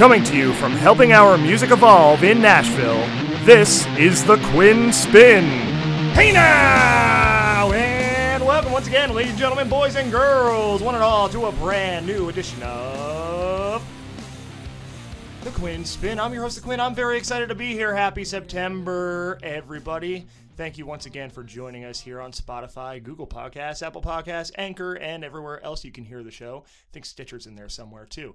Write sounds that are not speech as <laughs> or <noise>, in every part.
Coming to you from helping our music evolve in Nashville, this is the Quinn Spinn. Hey now! And welcome once again, ladies and gentlemen, boys and girls, one and all, to a brand new edition of the Quinn Spinn. I'm your host, The Quinn. I'm very excited to be here. Happy September, everybody. Thank you once again for joining us here on Spotify, Google Podcasts, Apple Podcasts, Anchor, and everywhere else you can hear the show. I think Stitcher's in there somewhere too.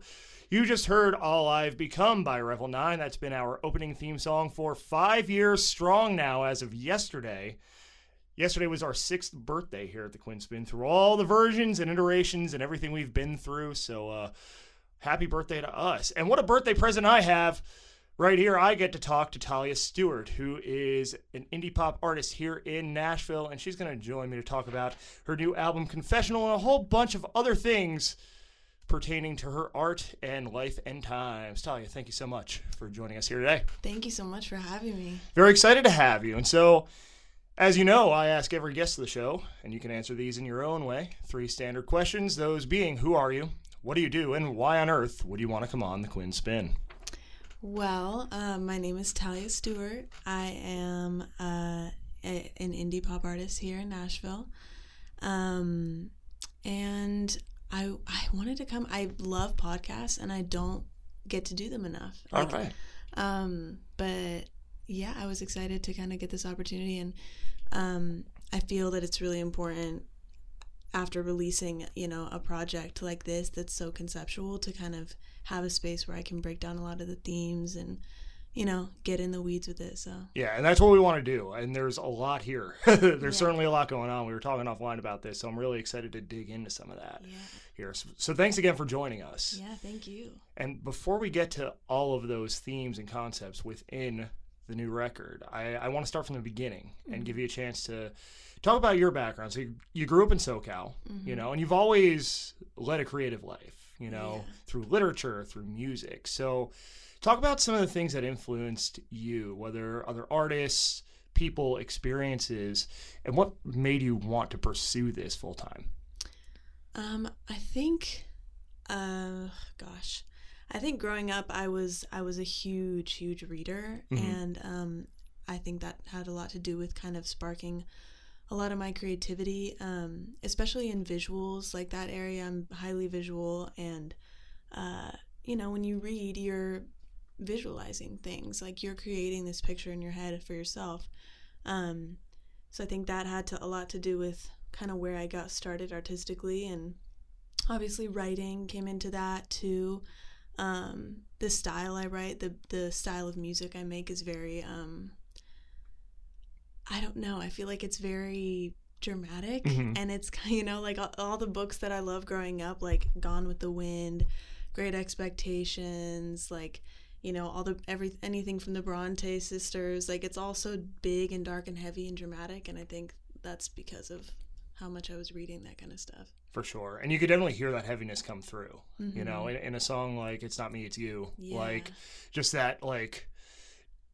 You just heard All I've Become by Revel 9. That's been our opening theme song for five years strong now as of yesterday. Yesterday was our sixth birthday here at the Quinn Spinn through all the versions and iterations and everything we've been through. So, uh, happy birthday to us. And what a birthday present I have. Right here, I get to talk to Talia Stewart, who is an indie pop artist here in Nashville, and she's going to join me to talk about her new album, Confessional, and a whole bunch of other things pertaining to her art and life and times. Talia, thank you so much for joining us here today. Thank you so much for having me. Very excited to have you. And so, as you know, I ask every guest of the show, and you can answer these in your own way. Three standard questions, those being who are you, what do you do, and why on earth would you want to come on the Quinn Spinn? Well, uh, my name is Talia Stewart. I am uh, a, an indie pop artist here in Nashville. Um, and I, I wanted to come. I love podcasts and I don't get to do them enough. All right. Um, but yeah, I was excited to kind of get this opportunity, and um, I feel that it's really important after releasing, you know, a project like this that's so conceptual to kind of have a space where I can break down a lot of the themes and you know, get in the weeds with it. So Yeah, and that's what we want to do. And there's a lot here. <laughs> there's Yeah. certainly a lot going on. We were talking offline about this, so I'm really excited to dig into some of that yeah, here. So, so thanks again for joining us. yeah, thank you. And before we get to all of those themes and concepts within the new record, I, I want to start from the beginning and mm-hmm. give you a chance to talk about your background. So you, you grew up in SoCal, you mm-hmm. know, and you've always led a creative life, you know, Yeah. through literature, through music. So talk about some of the things that influenced you, whether other artists, people, experiences, and what made you want to pursue this full time. Um, I think, uh, gosh, I think growing up, I was I was a huge, huge reader, Mhm. and um, I think that had a lot to do with kind of sparking a lot of my creativity, um, especially in visuals. Like that area, I'm highly visual, and uh, you know, when you read, you're visualizing things, like you're creating this picture in your head for yourself. Um, so I think that had to, a lot to do with kind of where I got started artistically, and obviously writing came into that too. Um, the style I write, the the style of music I make is very um, I don't know. I feel like it's very dramatic, Mhm. and it's you know like all, all the books that I love growing up, like Gone with the Wind, Great Expectations, like you know all the every anything from the Bronte sisters. Like it's all so big and dark and heavy and dramatic, and I think that's because of how much I was reading that kind of stuff. For sure. And you could definitely hear that heaviness come through, you know, mm-hmm. in, in a song like It's Not Me, It's You. Yeah. Like, just that, like,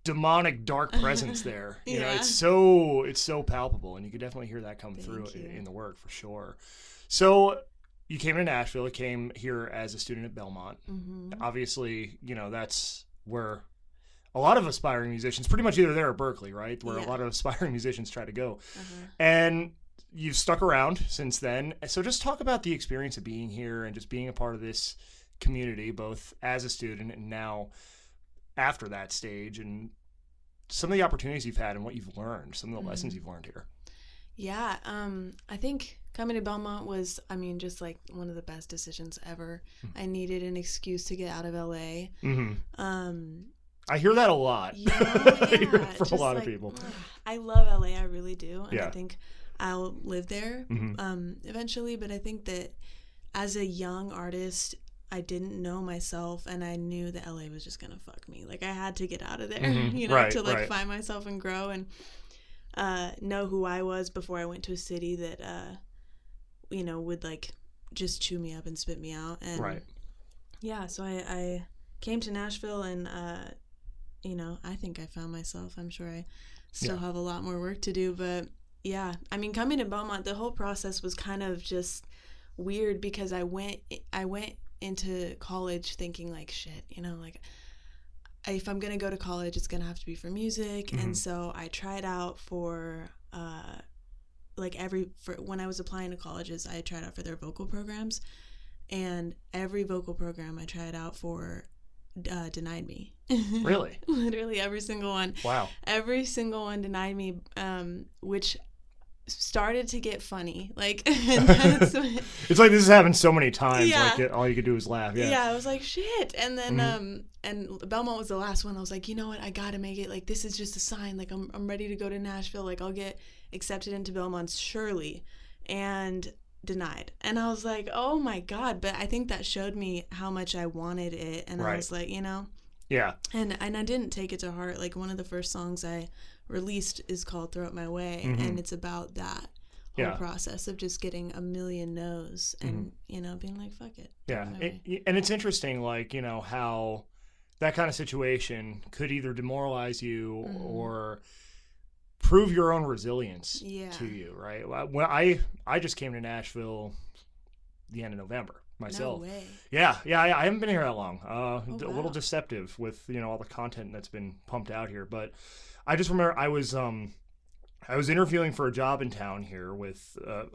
demonic dark <laughs> presence there. You know, it's so, it's so palpable. And you could definitely hear that come Thank through in, in the work for sure. So, you came to Nashville, came here as a student at Belmont. hmm Obviously, you know, that's where a lot of aspiring musicians, pretty much either there or Berklee, right? Where a lot of aspiring <laughs> musicians try to go Uh-huh. and you've stuck around since then. So just talk about the experience of being here and just being a part of this community, both as a student and now after that stage, and some of the opportunities you've had and what you've learned, some of the lessons you've learned here. Yeah, um, I think coming to Belmont was, I mean, just like one of the best decisions ever. Hmm. I needed an excuse to get out of LA. hmm Um, I hear that a lot. yeah, <laughs> yeah, it from a just lot of people. <sighs> I love LA, I really do, and Yeah. I think I'll live there Mhm. um, eventually. But I think that as a young artist, I didn't know myself, and I knew that LA was just gonna fuck me. Like I had to get out of there, Mhm. <laughs> you know, Right, to like right. find myself and grow and uh, know who I was before I went to a city that, uh, you know, would like just chew me up and spit me out. And Right. yeah, so I, I came to Nashville, and uh, you know, I think I found myself. I'm sure I still Yeah. have a lot more work to do, but yeah, I mean, coming to Belmont, the whole process was kind of just weird because I went I went into college thinking like shit, you know, like if I'm gonna go to college, it's gonna have to be for music, Mhm. and so I tried out for uh, like every for when I was applying to colleges, I tried out for their vocal programs, and every vocal program I tried out for uh, denied me. <laughs> Really? Literally every single one Wow. every single one denied me um which started to get funny like <laughs> <laughs> It's like this has happened so many times. Yeah. Like it, all you could do is laugh. yeah. Yeah. i was like shit and then Mhm. um and belmont was the last one i was like you know what i gotta make it like this is just a sign like i'm, I'm ready to go to nashville like i'll get accepted into belmont surely and denied and i was like oh my god but i think that showed me how much i wanted it and i was like you know Yeah. and and I didn't take it to heart. Like one of the first songs I released is called "Throw It My Way," Mhm. and it's about that whole Yeah. process of just getting a million no's and you know being like, "Fuck it." Yeah. it my way. It, and it's interesting, like, you know, how that kind of situation could either demoralize you Mhm. or prove your own resilience Yeah. to you, right? When I I just came to Nashville the end of November myself. No way. Yeah, yeah, I, I haven't been here that long. Uh, Oh, d- A wow. little deceptive with you know all the content that's been pumped out here, but I just remember I was um, I was interviewing for a job in town here with uh,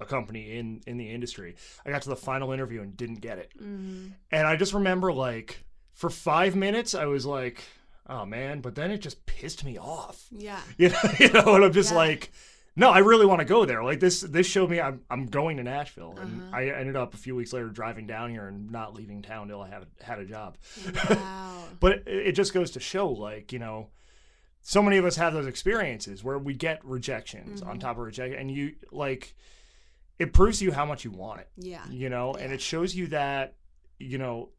a company in in the industry. I got to the final interview and didn't get it, hmm and I just remember like for five minutes I was like, oh man, but then it just pissed me off. Yeah. <laughs> You know, you know, and I'm just Yeah. like, no, I really want to go there. Like this, this showed me I'm I'm going to Nashville, and Uh-huh. I ended up a few weeks later driving down here and not leaving town till I have had a job. Wow. <laughs> But it, it just goes to show, like you know, so many of us have those experiences where we get rejections on Mhm. top of rejection, and you like, it proves to you how much you want it, yeah. you know, and it shows you that, you know,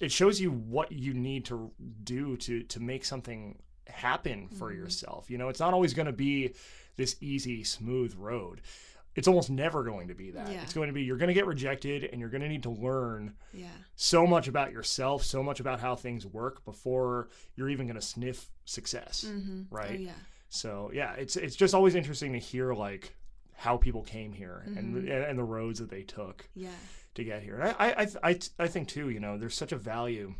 it shows you what you need to do to to make something happen for Mhm. yourself. You know, it's not always going to be this easy, smooth road. It's almost never going to be that. Yeah. It's going to be you're going to get rejected and you're going to need to learn Yeah. so much about yourself, so much about how things work before you're even going to sniff success. hmm Right. Oh yeah. So, yeah, it's it's just always interesting to hear like how people came here and Mhm. and the roads that they took Yeah. To get here. And I, I, I, I think too, you know, there's such a value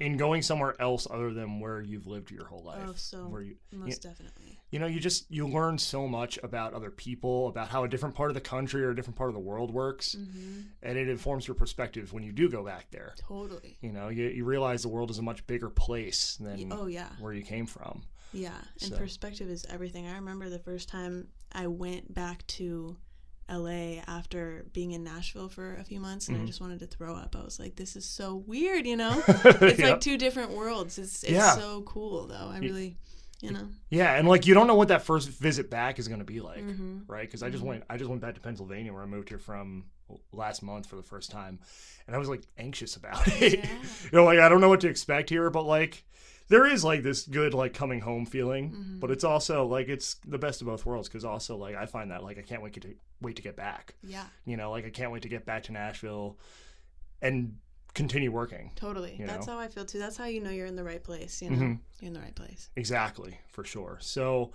in going somewhere else other than where you've lived your whole life. Oh, so where you, most definitely. you know, you just you learn so much about other people, about how a different part of the country or a different part of the world works, hmm and it informs your perspective when you do go back there. Totally. You know, you, you realize the world is a much bigger place than Oh yeah. where you came from. Yeah, and So- perspective is everything. I remember the first time I went back to LA after being in Nashville for a few months and I Mhm. just wanted to throw up. I was like, this is so weird, you know? <laughs> It's like two different worlds. It's it's Yeah. so cool though. I really, you know. yeah, and like you don't know what that first visit back is going to be like. hmm right? Because I just Mhm. went, I just went back to Pennsylvania where I moved here from last month for the first time, and I was like anxious about <laughs> it. Yeah. you know, like I don't know what to expect here, but like there is like this good like coming home feeling, Mhm. but it's also like it's the best of both worlds because also like I find that like I can't wait to wait to get back. Yeah, You know, like I can't wait to get back to Nashville and continue working. totally. You That's know? how I feel too. That's how you know you're in the right place, you know. Mhm. You're in the right place. Exactly, for sure. So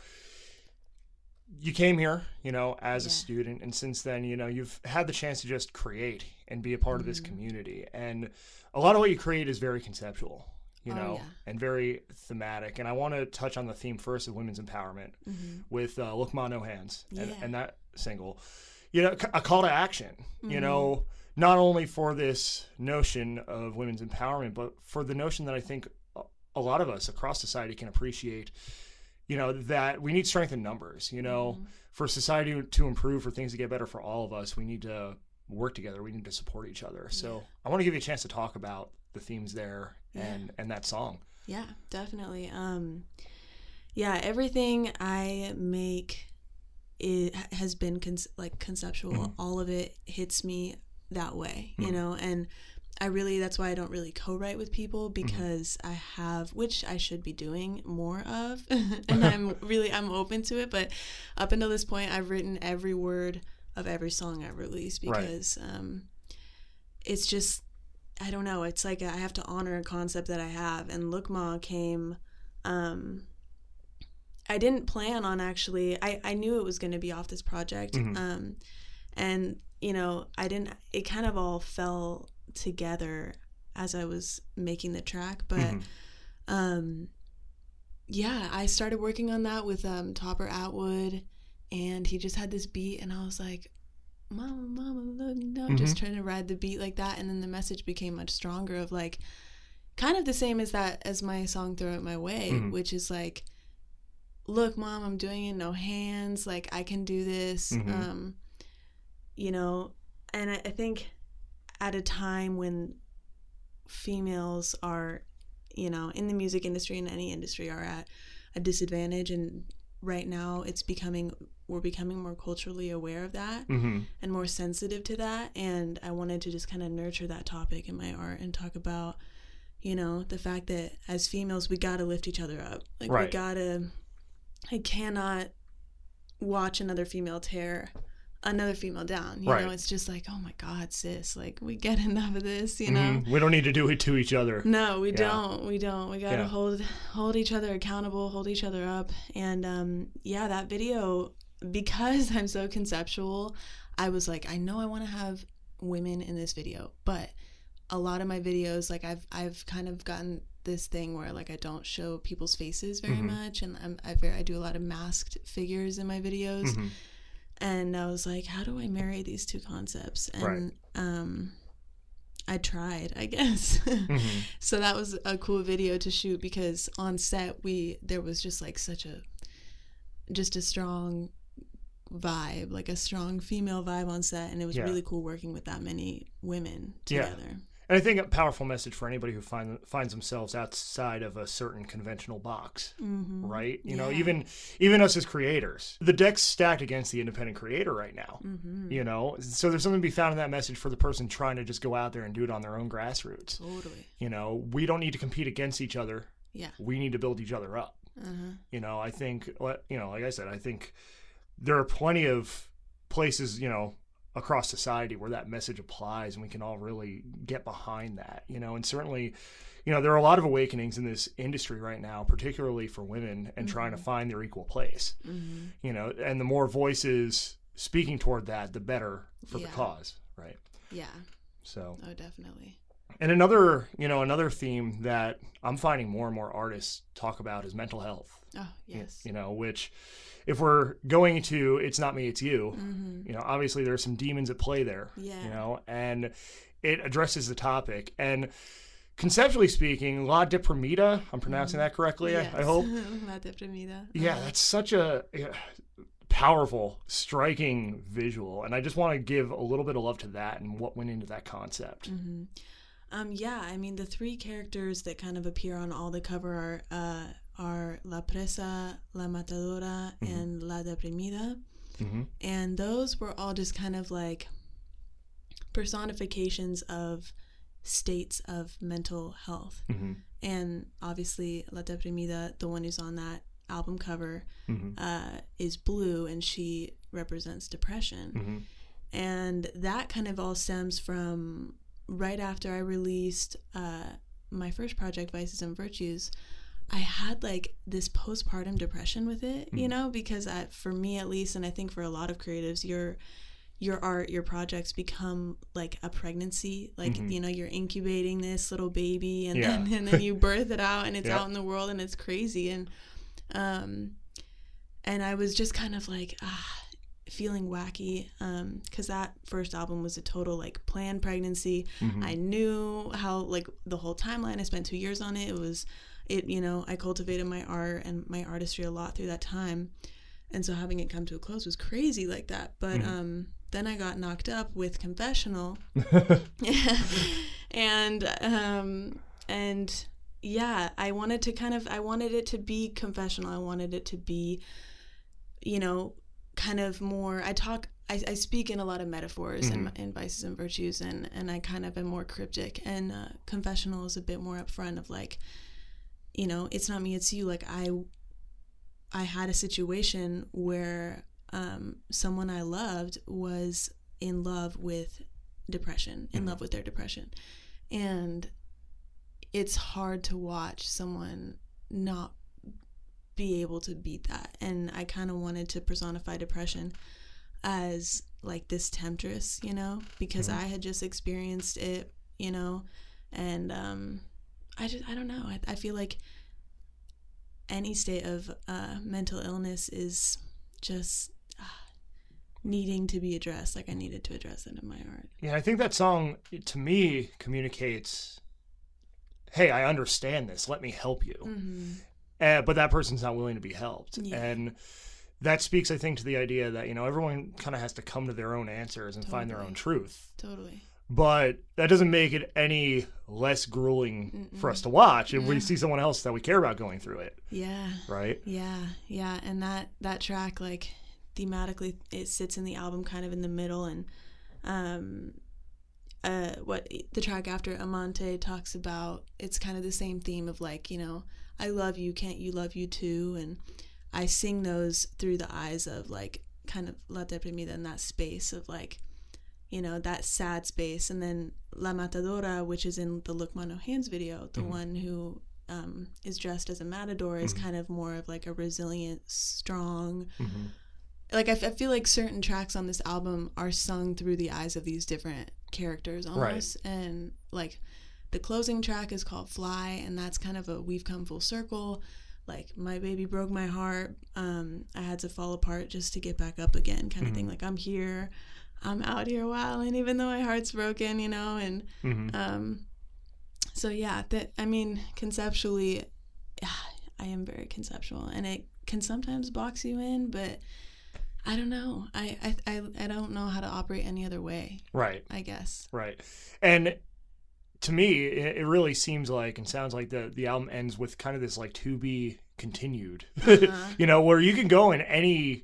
you came here, you know, as a student, and since then, you know, you've had the chance to just create and be a part of this Mhm. community. And a lot of what you create is very conceptual, you Oh, know, yeah. and very thematic. And I want to touch on the theme first of women's empowerment hmm with uh, Look Ma No Hands and, Yeah. and that single. You know, a call to action, you Mhm. know, not only for this notion of women's empowerment, but for the notion that I think a- lot of us across society can appreciate, you know, that we need strength in numbers, you know, Mhm. for society to improve, for things to get better for all of us, we need to work together. We need to support each other. So Yeah. I want to give you a chance to talk about the themes there Yeah. and, and that song. Yeah, definitely. Um, yeah, everything I make it has been con- like conceptual. Mhm. All of it hits me that way, you Mhm. know, and I really that's why I don't really co-write with people Mm-hmm. because I have which I should be doing more of <laughs> <laughs> and I'm really I'm open to it but up until this point I've written every word of every song I've released Right. because um it's just I don't know. It's like I have to honor a concept that I have. And Look Ma came. Um, I didn't plan on actually. I I knew it was going to be off this project. Mhm. Um, and you know I didn't. It kind of all fell together as I was making the track. But Mhm. um, yeah, I started working on that with um, Topper Atwood, and he just had this beat, and I was like, "Mama, mama, look, no!" Just trying to ride the beat like that, and then the message became much stronger. Of like, kind of the same as that as my song "Throw It My Way," Mhm. which is like, "Look, mom, I'm doing it no hands. Like I can do this." Mhm. Um, you know, and I, I think at a time when females are you know in the music industry and any industry are at a disadvantage and right now it's becoming we're becoming more culturally aware of that Mhm. and more sensitive to that and i wanted to just kind of nurture that topic in my art and talk about you know the fact that as females we got to lift each other up like Right. we got to i cannot watch another female tear another female down you Right. know it's just like oh my god sis like we get <laughs> enough of this you know Mhm. We don't need to do it to each other. no, we Yeah. don't. We don't. We gotta Yeah. hold hold each other accountable, hold each other up, and um, yeah, that video because <laughs> I'm so conceptual, I was like, I know I want to have women in this video, but a lot of my videos, like I've I've kind of gotten this thing where like I don't show people's faces very Mhm. much, and I'm, I I do a lot of masked figures in my videos, Mhm. And I was like, how do I marry these two concepts? And Right. um, I tried, I guess. <laughs> Mhm. so that was a cool video to shoot because on set we there was just like such a just a strong vibe, like a strong female vibe on set, and it was Yeah. really cool working with that many women together. And I think a powerful message for anybody who find, finds themselves outside of a certain conventional box, Mm-hmm. right? You know, even even us as creators, the deck's stacked against the independent creator right now. Mm-hmm. You know, so there's something to be found in that message for the person trying to just go out there and do it on their own grassroots. Totally. You know, we don't need to compete against each other. Yeah. We need to build each other up. Uh-huh. You know, I think, you know, like I said, I think there are plenty of places, you know, across society where that message applies and we can all really get behind that, you know, and certainly, you know, there are a lot of awakenings in this industry right now, particularly for women and trying to find their equal place, Mm-hmm. you know, and the more voices speaking toward that, the better for Yeah. the cause, right? Yeah. So, Oh, definitely. And another, you know, another theme that I'm finding more and more artists talk about is mental health. Oh, yes. You know, which if we're going to it's not me, it's you, Mm-hmm. you know, obviously there's some demons at play there. Yeah. You know, and it addresses the topic. And conceptually speaking, La Deprimita, I'm pronouncing that correctly, I, I hope. <laughs> La deprimida. Yeah, Uh-huh. that's such a yeah, powerful, striking visual. And I just want to give a little bit of love to that and what went into that concept. hmm Um, yeah, I mean the three characters that kind of appear on all the cover are uh, are La Presa, La Matadora, Mhm. and La Deprimida, hmm and those were all just kind of like personifications of states of mental health. hmm And obviously, La Deprimida, the one who's on that album cover, hmm uh, is blue, and she represents depression. hmm and that kind of all stems from right after I released uh, my first project, Vices and Virtues. I had like this postpartum depression with it, you Mhm. know, because I, for me at least, and I think for a lot of creatives, your your art, your projects become like a pregnancy. Like Mhm. you know, you're incubating this little baby, and Yeah. then <laughs> and then you <laughs> birth it out, and it's Yeah. out in the world, and it's crazy, and um, and I was just kind of like ah feeling wacky because that first album was a total like planned pregnancy. Hmm i knew how like the whole timeline i spent two years on it. It was it you know i cultivated my art and my artistry a lot through that time. And so having it come to a close was crazy like that. But Mhm. um then i got knocked up with confessional. <laughs> <laughs> And um and yeah i wanted to kind of i wanted it to be confessional. I wanted it to be you know kind of more i talk i, I speak in a lot of metaphors Mhm. and, and vices and virtues and and i kind of am more cryptic and uh, confessional is a bit more upfront of like you know it's not me it's you like i i had a situation where um someone i loved was in love with depression in Mhm. love with their depression and it's hard to watch someone not be able to beat that and i kind of wanted to personify depression as like this temptress you know because Mhm. i had just experienced it you know, and um, I just I don't know. I, I feel like any state of uh, mental illness is just uh, needing to be addressed. Like I needed to address it in my art. Yeah, I think that song to me communicates, "Hey, I understand this. Let me help you." Mm-hmm. Uh, but that person's not willing to be helped, Yeah. and that speaks, I think, to the idea that you know everyone kind of has to come to their own answers and find their own truth. Totally. But that doesn't make it any less grueling for us to watch if we see someone else that we care about going through it, Yeah. right? Yeah, yeah, and that that track like thematically it sits in the album kind of in the middle and um uh what the track after Amante talks about it's kind of the same theme of like, you know, I love you, can't you love you too? And I sing those through the eyes of like kind of La Deprimida in that space of like you know, that sad space. And then La Matadora, which is in the Look Ma No Hands video, the one who um, is dressed as a matador is kind of more of like a resilient, strong. Mhm. Like I, f- I feel like certain tracks on this album are sung through the eyes of these different characters almost, and like the closing track is called "Fly," and that's kind of a we've come full circle. Like my baby broke my heart. Um, I had to fall apart just to get back up again, kind of thing. Like I'm here, I'm out here wilding, even though my heart's broken, you know, and Mhm. um, so yeah, that I mean, conceptually, I am very conceptual, and it can sometimes box you in, but I don't know. I I I, I don't know how to operate any other way. Right. I guess. Right. And to me, it, it really seems like and sounds like the the album ends with kind of this like to be continued. <laughs> Uh-huh. you know, where you can go in any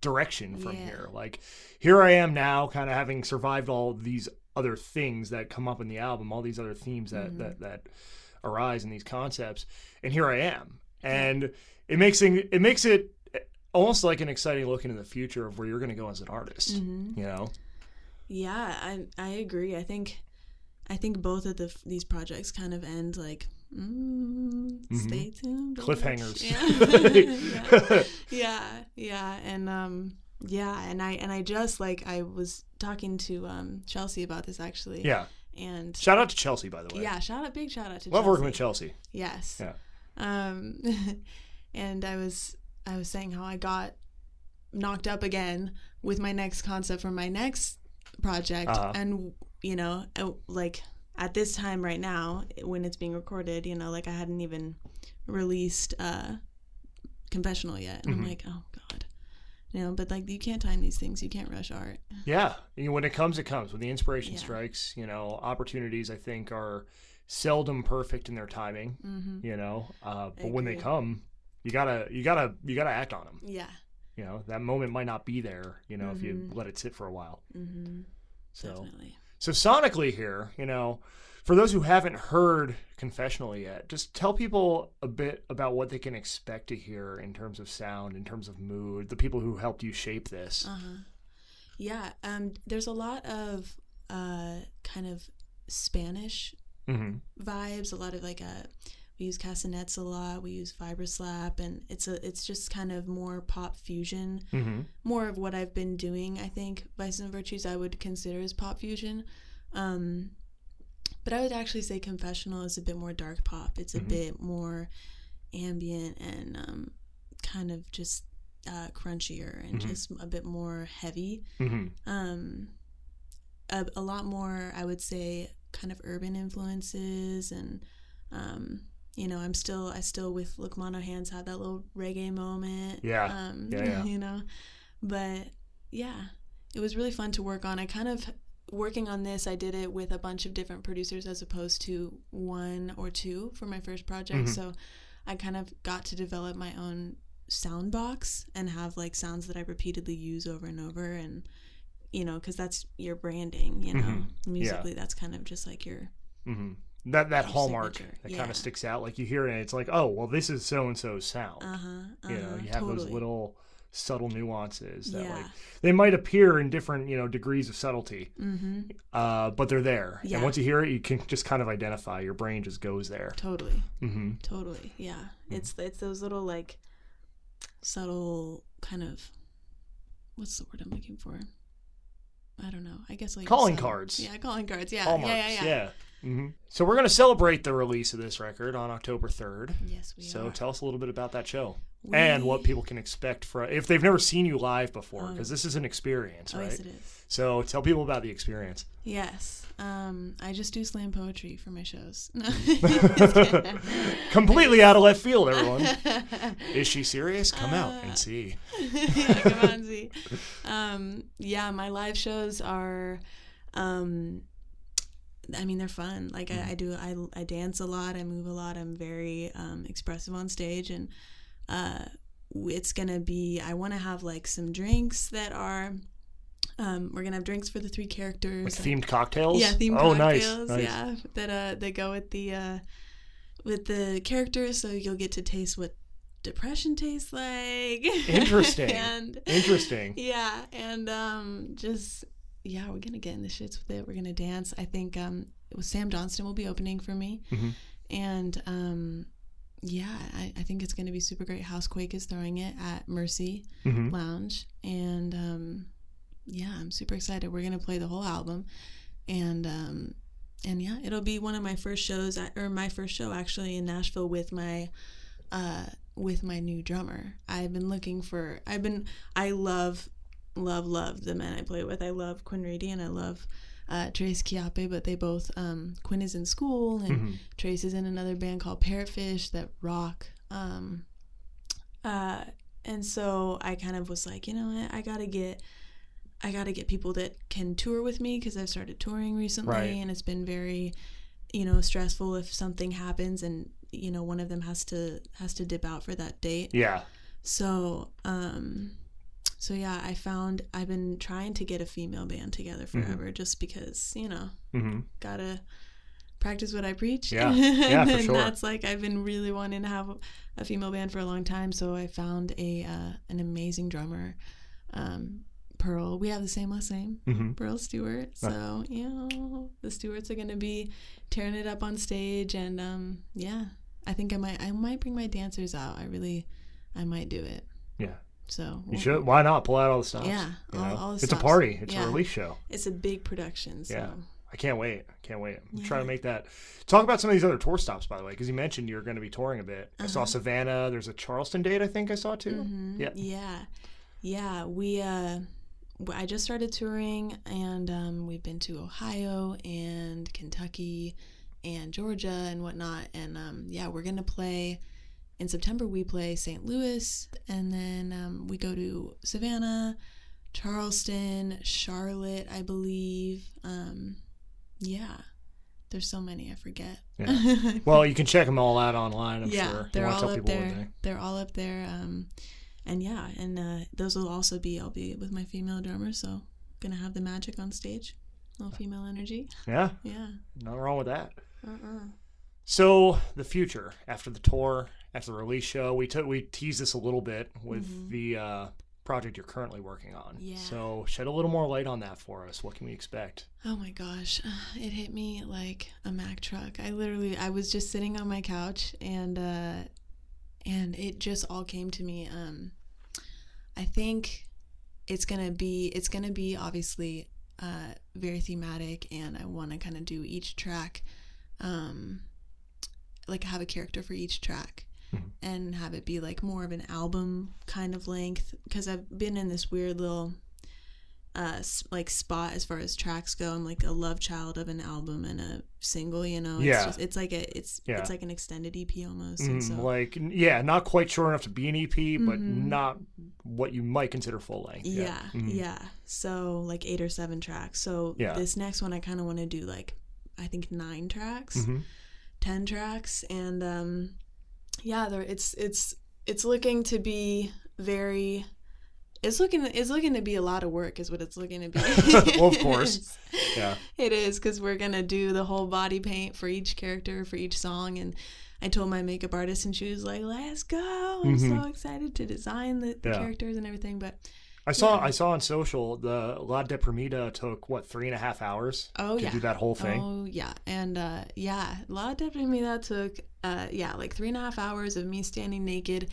direction from Yeah. here. Like here I am now kind of having survived all these other things that come up in the album, all these other themes that Mhm. that that arise in these concepts, and here I am. And it makes thing it makes it almost like an exciting look into the future of where you're going to go as an artist, hmm you know. Yeah, I I agree. I think I think both of the these projects kind of end like mm, stay tuned. Cliffhangers. Yeah. yeah, <laughs> <laughs> yeah, yeah, and um, yeah, and I and I just like I was talking to um Chelsea about this actually. Yeah. And Shout out to Chelsea, by the way. yeah, shout out, big shout out to Chelsea. Love Chelsea. working with Chelsea. Yes. Yeah. Um, <laughs> and I was I was saying how I got knocked up again with my next concept for my next project, Uh-huh. and you know, uh, like at this time right now when it's being recorded, you know, like I hadn't even released uh, confessional yet, and Mhm. I'm like, oh god. You know, but like you can't time these things. You can't rush art. Yeah. You know, when it comes, it comes. When the inspiration Yeah. strikes, you know, opportunities I think are seldom perfect in their timing. Mm-hmm. You know, uh, but when they come, you gotta you gotta you gotta act on them. Yeah. You know, that moment might not be there. You know, if you Mhm. let it sit for a while. Mm-hmm. So Definitely. So sonically here, you know, for those who haven't heard confessional yet, just tell people a bit about what they can expect to hear in terms of sound, in terms of mood, the people who helped you shape this. Uh-huh. Yeah, um, there's a lot of uh, kind of Spanish hmm vibes. A lot of like uh we use castanets a lot. We use fiber vibroslap, and it's a it's just kind of more pop fusion. hmm More of what I've been doing. I think Vices and Virtues I would consider as pop fusion. Um, but I would actually say Confessional is a bit more dark pop. It's a Mhm. bit more ambient and um, kind of just uh, crunchier and Mhm. just a bit more heavy hmm um a, a lot more i would say kind of urban influences and um you know i'm still i still with look ma no hands had that little reggae moment Yeah. um Yeah, <laughs> yeah. you know but yeah it was really fun to work on i kind of working on this i did it with a bunch of different producers as opposed to one or two for my first project Mhm. so i kind of got to develop my own sound box and have like sounds that i repeatedly use over and over and you know because that's your branding you know Mhm. musically that's kind of just like your hmm That that hallmark signature. that Yeah. kind of sticks out. Like you hear it, and it's like, oh, well, this is so and so's sound. uh-huh, uh-huh you know, you have totally. those little subtle nuances that yeah like they might appear in different you know degrees of subtlety, mm-hmm uh, but they're there. Yeah. And once you hear it, you can just kind of identify. Your brain just goes there. totally hmm Totally, yeah. It's it's those little like subtle kind of what's the word I'm looking for? I don't know. I guess like Calling cards. Yeah, calling cards. Yeah, Hallmarks. yeah, yeah, yeah. Hmm So we're gonna celebrate the release of this record on October third. Yes, we So are. So tell us a little bit about that show and what people can expect for if they've never seen you live before, because this is an experience, Oh, right? yes, it is. So tell people about the experience. Yes. Um, I just do slam poetry for my shows. No. <laughs> <laughs> Completely out of left field, everyone. <laughs> Is she serious? Come out Uh, and see. yeah, come on, see. Um, yeah, my live shows are, um, I mean, they're fun. Like Mm-hmm. I, I do, I, I dance a lot, I move a lot. I'm very um, expressive on stage, and uh, it's gonna be. I want to have like some drinks that are. Um, we're gonna have drinks for the three Like characters. themed cocktails. Yeah, themed oh, cocktails. nice. nice. Yeah, that uh, they go with the uh, with the characters, so you'll get to taste what depression tastes like. <laughs> Interesting. and Interesting. <laughs> yeah, and um, just yeah, we're gonna get in the shits with it. We're gonna dance. I think um, it was Sam Johnston will be opening for me, Mhm. and um, yeah, I, I think it's gonna be super great. Housequake is throwing it at Mercy hmm Lounge, and um, yeah, I'm super excited. We're gonna play the whole album, and um, and yeah, it'll be one of my first shows, at, or my first show actually in Nashville with my uh, with my new drummer. I've been looking for. I've been. I love, love, love the men I play with. I love Quinn Reedy and I love. Uh, Trace Chiappe, but they both um, Quinn is in school and hmm Trace is in another band called Parrotfish that rock. Um, uh, and so I kind of was like, you know what, I gotta get, I gotta get people that can tour with me because I've started touring recently, Right. and it's been very, you know, stressful if something happens and you know one of them has to has to dip out for that date. Yeah. So, um, so yeah, I found I've been trying to get a female band together Mm-hmm. forever, just because you know hmm gotta practice what I preach. Yeah. <laughs> Yeah, for and sure. that's like I've been really wanting to have a female band for a long time. So I found a uh, an amazing drummer, um, Pearl. We have the same last name, hmm Pearl Stewart. So you know the Stewarts are gonna be tearing it up on stage, and um, yeah, I think I might I might bring my dancers out. I really, I might do it. Yeah. So You we'll- should. Why not pull out all the stops? Yeah, all- all the it's a party. It's a release show. It's a big production. So. Yeah. I can't wait. I can't wait. I'm Yeah. trying to make that. Talk about some of these other tour stops, by the way, because you mentioned you're going to be touring a bit. I saw Uh-huh. Savannah. There's a Charleston date I think I saw too. Mhm. Yeah. Yeah. Yeah. We, uh, I just started touring and um, we've been to Ohio and Kentucky and Georgia and whatnot. And um, yeah, we're going to play in September. We play St. Louis and then um, we go to Savannah, Charleston, Charlotte, I believe. Um, yeah. There's so many I forget. Yeah. <laughs> Well, you can check them all out online. I'm yeah, sure. They're all up there. they- They're all up there. Um, and yeah, and uh, those will also be. I'll be with my female drummer, so gonna have the magic on stage, little female energy. Yeah, Yeah. nothing wrong with that. Uh-uh. So the future after the tour, after the release show, we took we teased this a little bit with Mhm. the uh, project you're currently working on. Yeah. So shed a little more light on that for us. What can we expect? Oh my gosh, <sighs> it hit me like a Mack truck. I literally, I was just sitting on my couch, and uh, and it just all came to me. Um, I think it's gonna be, it's gonna be obviously uh, very thematic, and I want to kind of do each track, um, like have a character for each track. Mhm. And have it be like more of an album kind of length because I've been in this weird little uh like spot as far as tracks go. I'm like a love child of an album and a single, you know. It's Yeah. just it's like a it's Yeah. it's like an extended EP almost. Mm, so like yeah, not quite sure enough to be an EP, but Mhm. not what you might consider full length. yeah, Mhm. yeah. So like eight or seven tracks. So Yeah. this next one I kinda wanna do like I think nine tracks. Mhm. 10 tracks and um yeah there it's it's it's looking to be very it's looking it's looking to be a lot of work is what it's looking to be Well, <laughs> of course. <laughs> Yeah. it is because we're gonna do the whole body paint for each character for each song and i told my makeup artist and she was like let's go i'm Mhm. so excited to design the, the Yeah. characters and everything but I saw Yeah. I saw on social the La Deprimida took what three and a half hours oh to yeah do that whole thing. Oh yeah, and uh, yeah, La definitely took uh, yeah like three and a half hours of me standing naked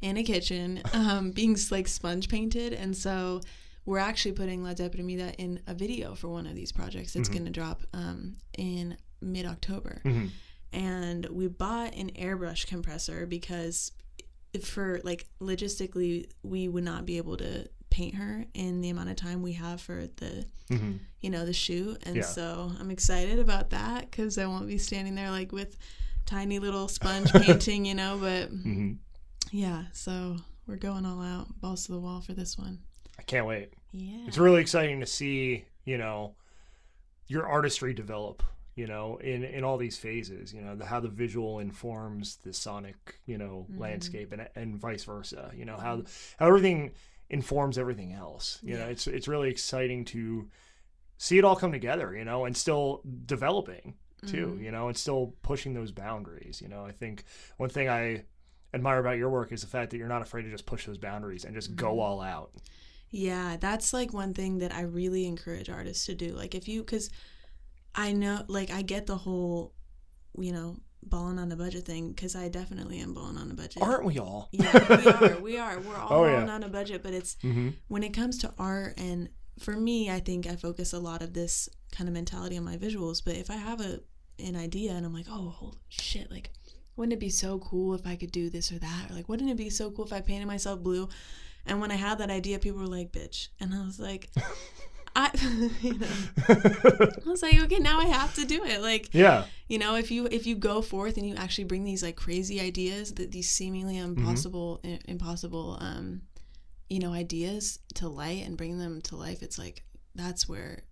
in a kitchen, <laughs> um, being like sponge painted, and so we're actually putting La Deprimida in a video for one of these projects. It's Mhm. going to drop um, in mid October. hmm And we bought an airbrush compressor because for like logistically, we would not be able to paint her in the amount of time we have for the hmm you know the shoot and Yeah. so i'm excited about that because i won't be standing there like with tiny little sponge <laughs> painting you know but hmm yeah so we're going all out balls to the wall for this one I can't wait. yeah It's really exciting to see, you know, your artistry develop, you know, in in all these phases, you know, the, how the visual informs the sonic, you know, Mhm. landscape and and vice versa, you know, how how everything informs everything else. You know, it's it's really exciting to see it all come together, you know, and still developing too, Mhm. you know, and still pushing those boundaries, you know. I think one thing I admire about your work is the fact that you're not afraid to just push those boundaries and just go Mhm. all out. Yeah, that's like one thing that I really encourage artists to do. Like if you cuz I know like I get the whole you know balling on a budget thing cuz I definitely am balling on a budget. Aren't we all? yeah, we are. We are. <laughs> We're all Oh, yeah. balling on a budget, but it's Mm-hmm. when it comes to art and for me i think i focus a lot of this kind of mentality on my visuals but if i have a an idea and i'm like oh holy shit like wouldn't it be so cool if i could do this or that or like wouldn't it be so cool if i painted myself blue and when i had that idea people were like bitch and i was like <laughs> i <laughs> you know <laughs> i was like okay now i have to do it like yeah. you know if you if you go forth and you actually bring these like crazy ideas that these seemingly impossible i- impossible um you know ideas to light and bring them to life it's like that's where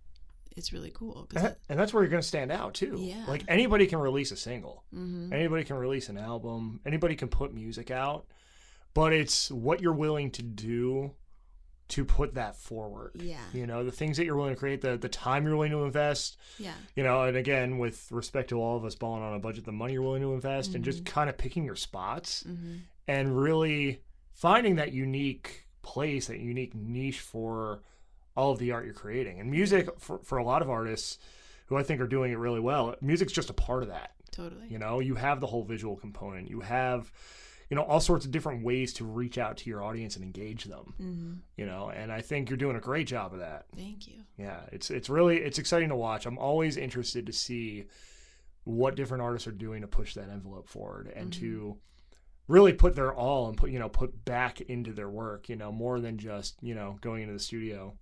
it's really cool And that- and that's where you're going to stand out too. Yeah. Like anybody can release a single. mm-hmm. Anybody can release an album. Anybody can put music out. But it's what you're willing to do to put that forward. yeah You know, the things that you're willing to create, the the time you're willing to invest, yeah you know, and again, with respect to all of us balling on a budget, the money you're willing to invest and just kind of picking your spots mm-hmm. and really finding that unique place, that unique niche for all of the art you're creating. And music, for, for a lot of artists who I think are doing it really well, music's just a part of that. totally You know, you have the whole visual component, you have, you know, all sorts of different ways to reach out to your audience and engage them. mm-hmm. You know, and I think you're doing a great job of that. thank you Yeah, it's it's really it's exciting to watch. I'm always interested to see what different artists are doing to push that envelope forward and to really put their all and put you know put back into their work. You know, more than just you know going into the studio,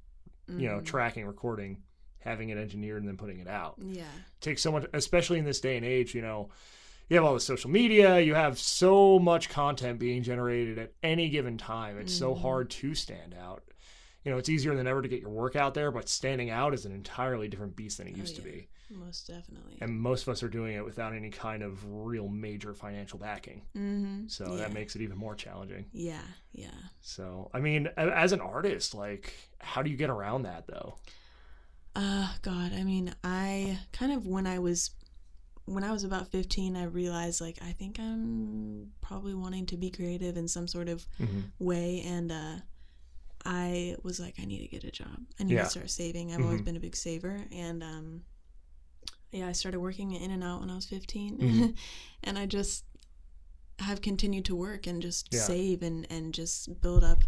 you know, Mhm. tracking, recording, having it engineered, and then putting it out. yeah takes so much, especially in this day and age. You know, you have all the social media, you have so much content being generated at any given time. It's so Mhm. hard to stand out. You know, it's easier than ever to get your work out there, but standing out is an entirely different beast than it Oh, used to be. most definitely And most of us are doing it without any kind of real major financial backing. mm-hmm. So yeah. that makes it even more challenging. yeah yeah So, I mean, as an artist, like, how do you get around that though? Uh God, I mean, I kind of when I was when I was about 15, I realized like I think I'm probably wanting to be creative in some sort of Mm-hmm. way and uh I was like I need to get a job. I need Yeah. to start saving. I've always Mhm. been a big saver and um yeah, I started working in and out when I was 15 Mhm. <laughs> and I just have continued to work and just Yeah. save and and just build up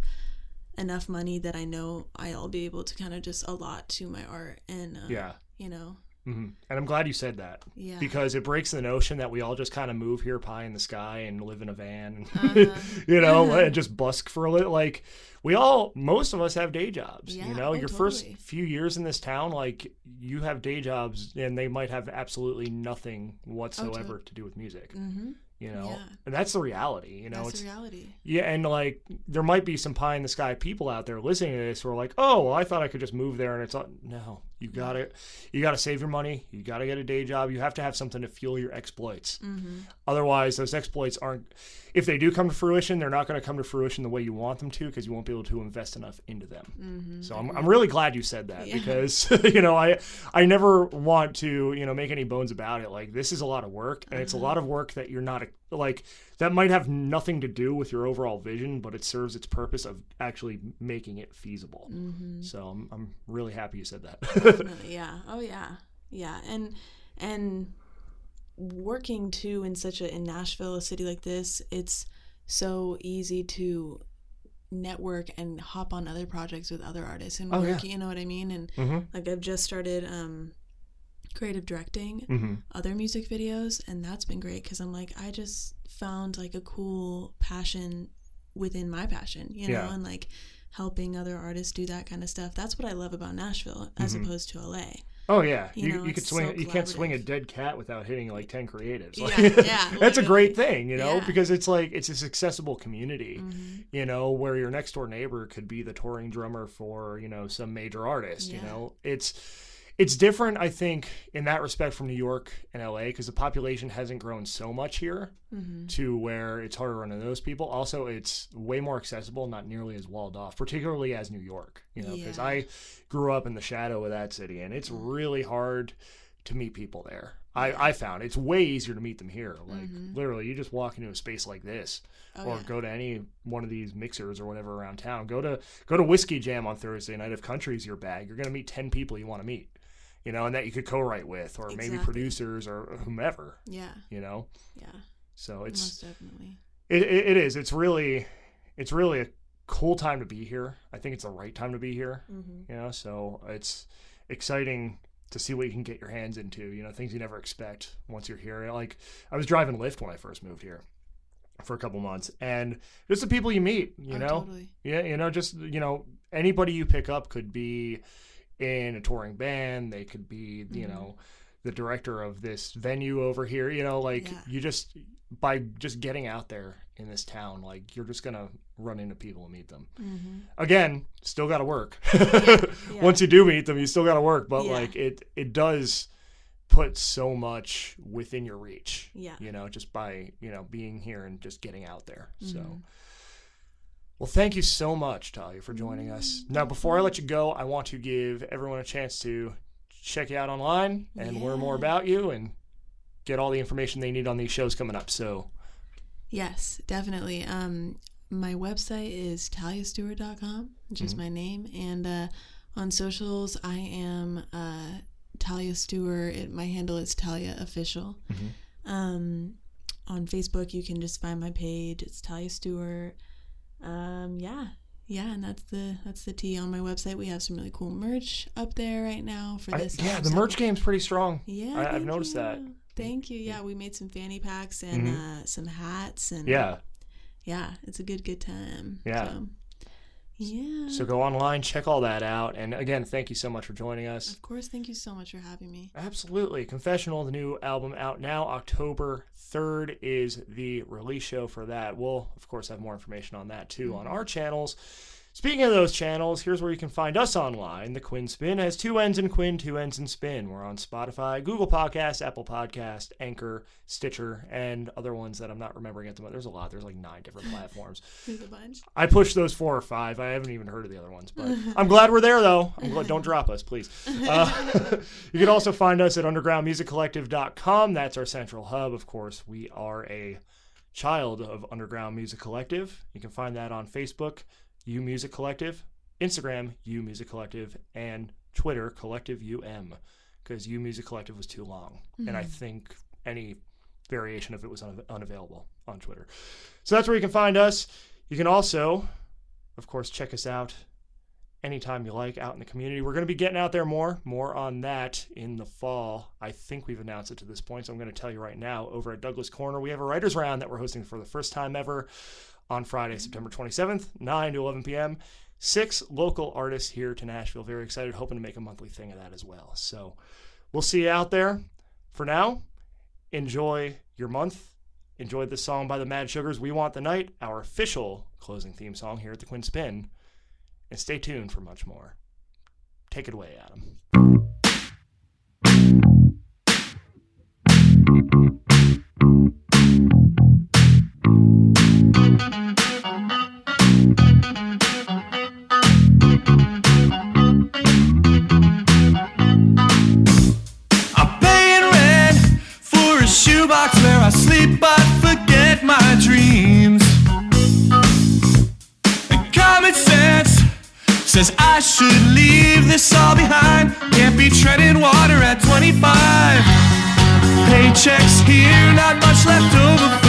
enough money that I know I'll be able to kind of just allot to my art and uh, Yeah. you know hmm And I'm glad you said that. yeah. Because it breaks the notion that we all just kind of move here pie in the sky and live in a van and <laughs> Uh-huh. you know and just busk for a little like we all most of us have day jobs Yeah, you know? Oh, your first few years in this town like you have day jobs and they might have absolutely nothing whatsoever to do with music mm-hmm. you know? Yeah. and that's the reality you know? That's it's reality. Yeah and like there might be some pie in the sky people out there listening to this who are like oh well i thought i could just move there and it's all no you gotta you gotta save your money. You gotta get a day job. You have to have something to fuel your exploits. Mm-hmm. Otherwise, those exploits aren't. If they do come to fruition, they're not going to come to fruition the way you want them to because you won't be able to invest enough into them. Mm-hmm. So I'm, I'm really glad you said that Yeah. because <laughs> you know I I never want to you know make any bones about it. Like this is a lot of work and it's a Uh-huh. lot of work that you're not like that might have nothing to do with your overall vision, but it serves its purpose of actually making it feasible. mm-hmm. So I'm I'm really happy you said that. <laughs> Yeah. Oh yeah, yeah. And and working too in such a in Nashville, a city like this, it's so easy to network and hop on other projects with other artists and Oh, work. yeah. You know what I mean? And Mm-hmm. like I've just started um, creative directing Mm-hmm. other music videos, and that's been great because I'm like I just found like a cool passion within my passion, you know, Yeah. and like helping other artists do that kind of stuff. That's what I love about Nashville as Mhm. opposed to LA. Oh yeah, You you, know, you could swing. so you can't swing a dead cat without hitting like ten creatives. Yeah, Like, yeah, <laughs> that's a great thing, you know, Yeah. because it's like it's this accessible community. Mhm. You know, where your next door neighbor could be the touring drummer for you know some major artist. You know, it's it's different, I think, in that respect from New York and LA because the population hasn't grown so much here Mhm. to where it's harder to run into those people. Also, it's way more accessible, not nearly as walled off, particularly as New York. You know, because Yeah. I grew up in the shadow of that city, and it's really hard to meet people there. I, I found it's way easier to meet them here. Like Mhm. literally, you just walk into a space like this, Oh, or yeah. go to any one of these mixers or whatever around town. Go to go to whiskey jam on Thursday night. If country's your bag, you're gonna meet ten people you want to meet. You know, and that you could co-write with, or maybe producers or whomever. Yeah, You know, yeah, so it's most definitely. it, it, it is. It's really, it's really a cool time to be here. I think it's the right time to be here. Mm-hmm. You know, so it's exciting to see what you can get your hands into. You know, things you never expect once you're here. Like I was driving Lyft when I first moved here for a couple months, and just the people you meet. You oh, know, totally. yeah, you know, just you know, anybody you pick up could be in a touring band. They could be, you Mhm. know, the director of this venue over here. You know, like Yeah. you just by just getting out there in this town, like you're just gonna run into people and meet them. Mm-hmm. Again, still got to work. <laughs> yeah. Once you do meet them, you still got to work. But Yeah. like it, it does put so much within your reach. Yeah. You know, just by you know being here and just getting out there. So. Well, thank you so much, Talia, for joining us. Now, before I let you go, I want to give everyone a chance to check you out online and learn more about you and get all the information they need on these shows coming up. So, Yes, definitely. Um, my website is taliastewart.com, just Mm-hmm. my name. And uh, on socials, I am uh, Talia Stewart. It, my handle is Talia Official. Mhm. Um, on Facebook, you can just find my page. It's Talia Stewart. Um, yeah, yeah, and that's the that's the T on my website. We have some really cool merch up there right now for I- this. yeah, um, the so- merch game's pretty strong. Yeah, I- I've thank noticed that. Thank you. Yeah, we made some fanny packs and Mhm. uh, some hats and Yeah. yeah, it's a good good time. Yeah. So, yeah. So go online, check all that out. And again, thank you so much for joining us. of course, thank you so much for having me. Absolutely. Confessional, the new album out now. October 3rd is the release show for that. We'll, of course, have more information on that too on mm-hmm. our channels. Speaking of those channels, here's where you can find us online. The Quinn Spinn has two ends in Quinn, two ends in Spin. We're on Spotify, Google Podcasts, Apple Podcast, Anchor, Stitcher, and other ones that I'm not remembering at the moment. There's a lot. There's like nine different <laughs> platforms. There's a bunch. I pushed those four or five. I haven't even heard of the other ones, but I'm glad we're there though. I'm glad, don't drop us, please. Uh, <laughs> you can also find us at undergroundmusiccollective.com. That's our central hub. Of course, we are a child of Underground Music Collective. You can find that on Facebook, U Music Collective, Instagram, U Music Collective, and Twitter, Collective UM, because U Music Collective was too long, and I think any variation of it was un- unavailable on Twitter. So that's where you can find us. You can also, of course, check us out anytime you like out in the community. We're going to be getting out there more, more on that in the fall. I think we've announced it to this point, so I'm going to tell you right now. Over at Douglas Corner, we have a writers' round that we're hosting for the first time ever on Friday, September 27th, 9 to 11 p.m. Six local artists here to Nashville. Very excited, hoping to make a monthly thing of that as well. So we'll see you out there. For now, enjoy your month. Enjoy this song by the Mad Sugars, We Want the Night, our official closing theme song here at the Quinn Spinn. And stay tuned for much more. Take it away, Adam. Says I should leave this all behind. Can't be treading water at 25. Paychecks here, not much left over